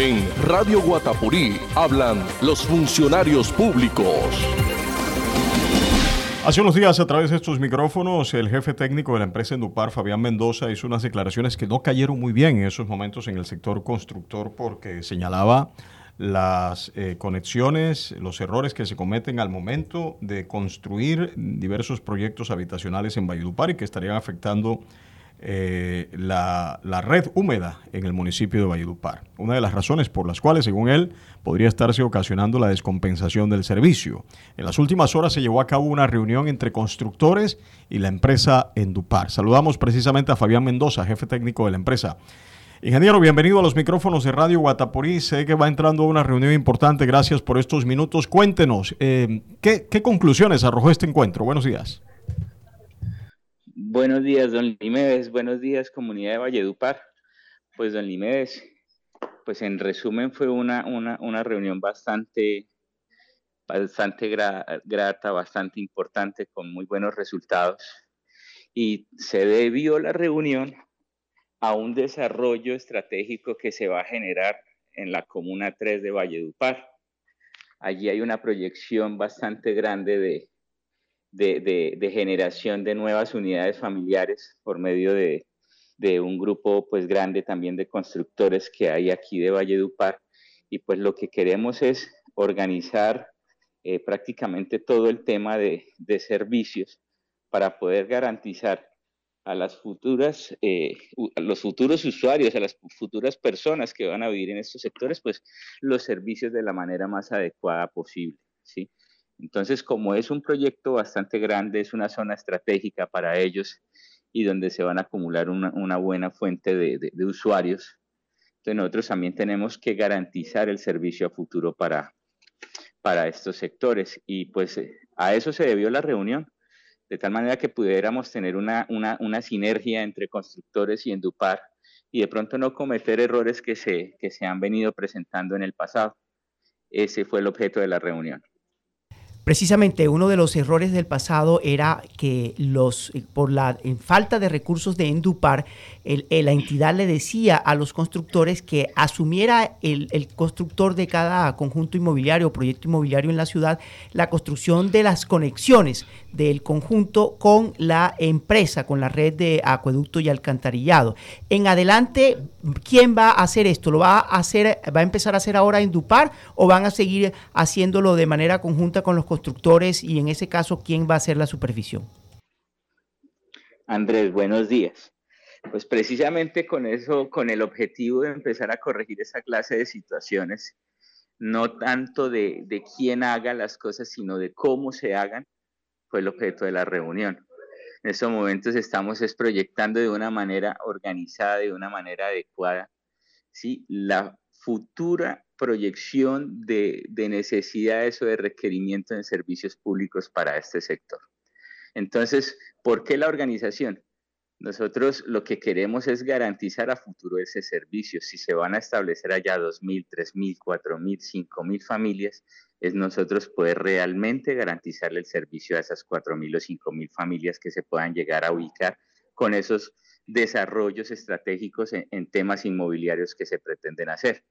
En Radio Guatapurí hablan los funcionarios públicos. Hace unos días, a través de estos micrófonos, el jefe técnico de la empresa Endupar, Fabián Mendoza, hizo unas declaraciones que no cayeron muy bien en esos momentos en el sector constructor porque señalaba las eh, conexiones, los errores que se cometen al momento de construir diversos proyectos habitacionales en Valledupar y que estarían afectando eh, la, red húmeda en el municipio de Valledupar. Una de las razones por las cuales, según él, podría estarse ocasionando la descompensación del servicio. En las últimas horas se llevó a cabo una reunión entre constructores y la empresa Endupar. Saludamos precisamente a Fabián Mendoza, jefe técnico de la empresa. Ingeniero, bienvenido a los micrófonos de Radio Guatapurí. Sé que va entrando a una reunión importante. Gracias por estos minutos. Cuéntenos, eh, ¿qué, ¿qué conclusiones arrojó este encuentro? Buenos días. Buenos días, don Limedes. Buenos días, comunidad de Valledupar. Pues, don Limedes, pues en resumen fue una, una, reunión bastante, bastante grata, bastante importante, con muy buenos resultados. Y se debió la reunión a un desarrollo estratégico que se va a generar en la Comuna 3 de Valledupar. Allí hay una proyección bastante grande de, de, generación de nuevas unidades familiares por medio de, un grupo pues grande también de constructores que hay aquí de Valledupar y pues lo que queremos es organizar eh, prácticamente todo el tema de, servicios para poder garantizar a las futuras, eh, los futuros usuarios, a las futuras personas que van a vivir en estos sectores, pues los servicios de la manera más adecuada posible, ¿sí? Entonces, como es un proyecto bastante grande, es una zona estratégica para ellos y donde se van a acumular una, buena fuente de, usuarios, entonces nosotros también tenemos que garantizar el servicio a futuro para, para estos sectores. Y pues eh, a eso se debió la reunión, de tal manera que pudiéramos tener una, una, sinergia entre constructores y Endupar y de pronto no cometer errores que se, que se han venido presentando en el pasado. Ese fue el objeto de la reunión. Precisamente uno de los errores del pasado era que los, eh, por la falta de recursos de Endupar, la entidad le decía a los constructores que asumiera el, constructor de cada conjunto inmobiliario o proyecto inmobiliario en la ciudad la construcción de las conexiones del conjunto con la empresa, con la red de acueducto y alcantarillado. En adelante, ¿quién va a hacer esto? ¿Lo va a hacer, va a empezar a hacer ahora Endupar o van a seguir haciéndolo de manera conjunta con los constructores y en ese caso, ¿quién va a hacer la supervisión? Andrés, buenos días. Pues precisamente con eso, con el objetivo de empezar a corregir esa clase de situaciones, no tanto de, quién haga las cosas, sino de cómo se hagan, fue el objeto de la reunión. En estos momentos estamos es proyectando de una manera organizada, de una manera adecuada, ¿sí? la futura proyección de, de necesidades o de requerimiento en servicios públicos para este sector. Entonces, ¿por qué la organización? Nosotros lo que queremos es garantizar a futuro ese servicio. Si se van a establecer allá 2.000, 3.000, 4.000, 5.000 familias, es nosotros poder realmente garantizarle el servicio a esas 4.000 o 5.000 familias que se puedan llegar a ubicar con esos desarrollos estratégicos en, temas inmobiliarios que se pretenden hacer.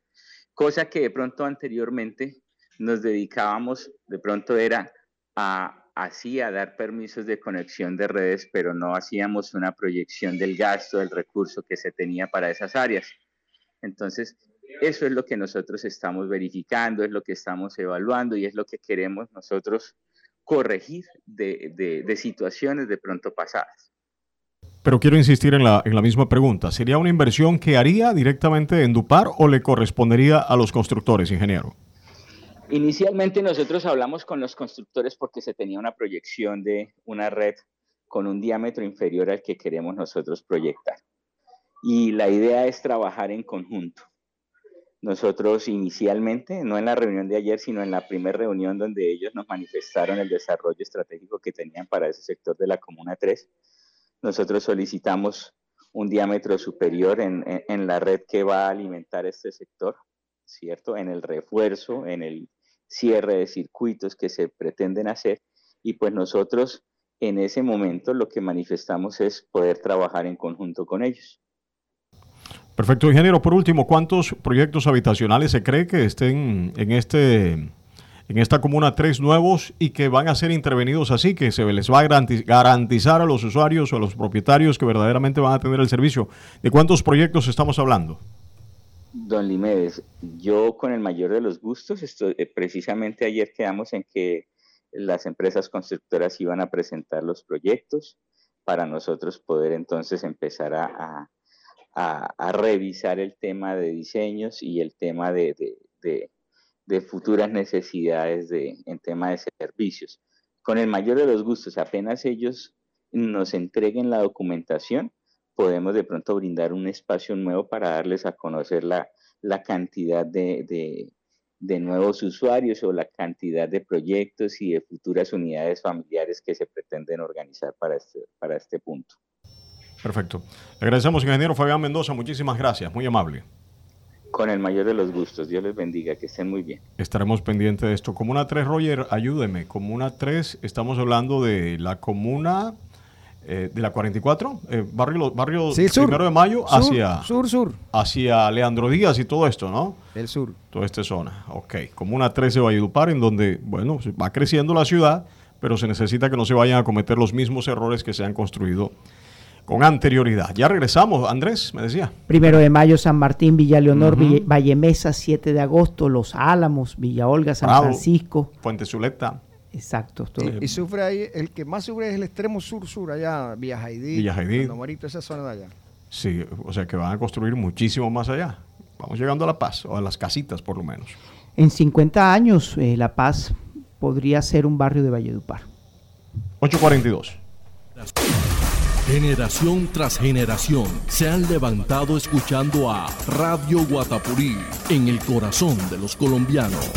Cosa que de pronto anteriormente nos dedicábamos, de pronto era a así a dar permisos de conexión de redes, pero no hacíamos una proyección del gasto, del recurso que se tenía para esas áreas. Entonces, eso es lo que nosotros estamos verificando, es lo que estamos evaluando y es lo que queremos nosotros corregir de, situaciones de pronto pasadas. Pero quiero insistir en la, en la misma pregunta. ¿Sería una inversión que haría directamente en Dupar o le correspondería a los constructores, ingeniero? Inicialmente nosotros hablamos con los constructores porque se tenía una proyección de una red con un diámetro inferior al que queremos nosotros proyectar. Y la idea es trabajar en conjunto. Nosotros inicialmente, no en la reunión de ayer, sino en la primera reunión donde ellos nos manifestaron el desarrollo estratégico que tenían para ese sector de la Comuna 3, nosotros solicitamos un diámetro superior en, en la red que va a alimentar este sector, ¿cierto? En el refuerzo, en el cierre de circuitos que se pretenden hacer y pues nosotros en ese momento lo que manifestamos es poder trabajar en conjunto con ellos. Perfecto, ingeniero. Por último, ¿cuántos proyectos habitacionales se cree que estén en este en esta comuna tres nuevos y que van a ser intervenidos así, que se les va a garantizar a los usuarios o a los propietarios que verdaderamente van a tener el servicio. ¿De cuántos proyectos estamos hablando? Don Limedes, yo con el mayor de los gustos, eh, precisamente ayer quedamos en que las empresas constructoras iban a presentar los proyectos para nosotros poder entonces empezar a, revisar el tema de diseños y el tema de, futuras necesidades de, en tema de servicios. Con el mayor de los gustos, apenas ellos nos entreguen la documentación, podemos de pronto brindar un espacio nuevo para darles a conocer la, cantidad de, nuevos usuarios o la cantidad de proyectos y de futuras unidades familiares que se pretenden organizar para este, para este punto. Perfecto. Le agradecemos, ingeniero Fabián Mendoza. Muchísimas gracias. Muy amable. Con el mayor de los gustos. Dios les bendiga. Que estén muy bien. Estaremos pendientes de esto. Comuna 3, Roger, ayúdeme. Comuna 3, estamos hablando de la comuna eh, de la 44, eh, barrio, barrio primero de mayo, hacia, sur, sur. hacia Leandro Díaz y todo esto, ¿no? El sur. Toda esta zona, ok. Como una 13 Valledupar, en donde, bueno, va creciendo la ciudad, pero se necesita que no se vayan a cometer los mismos errores que se han construido con anterioridad. Ya regresamos, Andrés, me decía. Primero de mayo, San Martín, Villa Leonor, Valle Mesa, 7 de agosto, Los Álamos, Villa Olga, San Francisco. Fuente Zuleta. Exacto. y, sufre ahí, el que más sufre es el extremo sur-sur, allá, Villa Jaidí. Villa Jaidí. esa zona de allá. Sí, o sea que van a construir muchísimo más allá. Vamos llegando a La Paz, o a las casitas por lo menos. En 50 años, eh, La Paz podría ser un barrio de Valledupar. 842. Generación tras generación se han levantado escuchando a Radio Guatapurí en el corazón de los colombianos.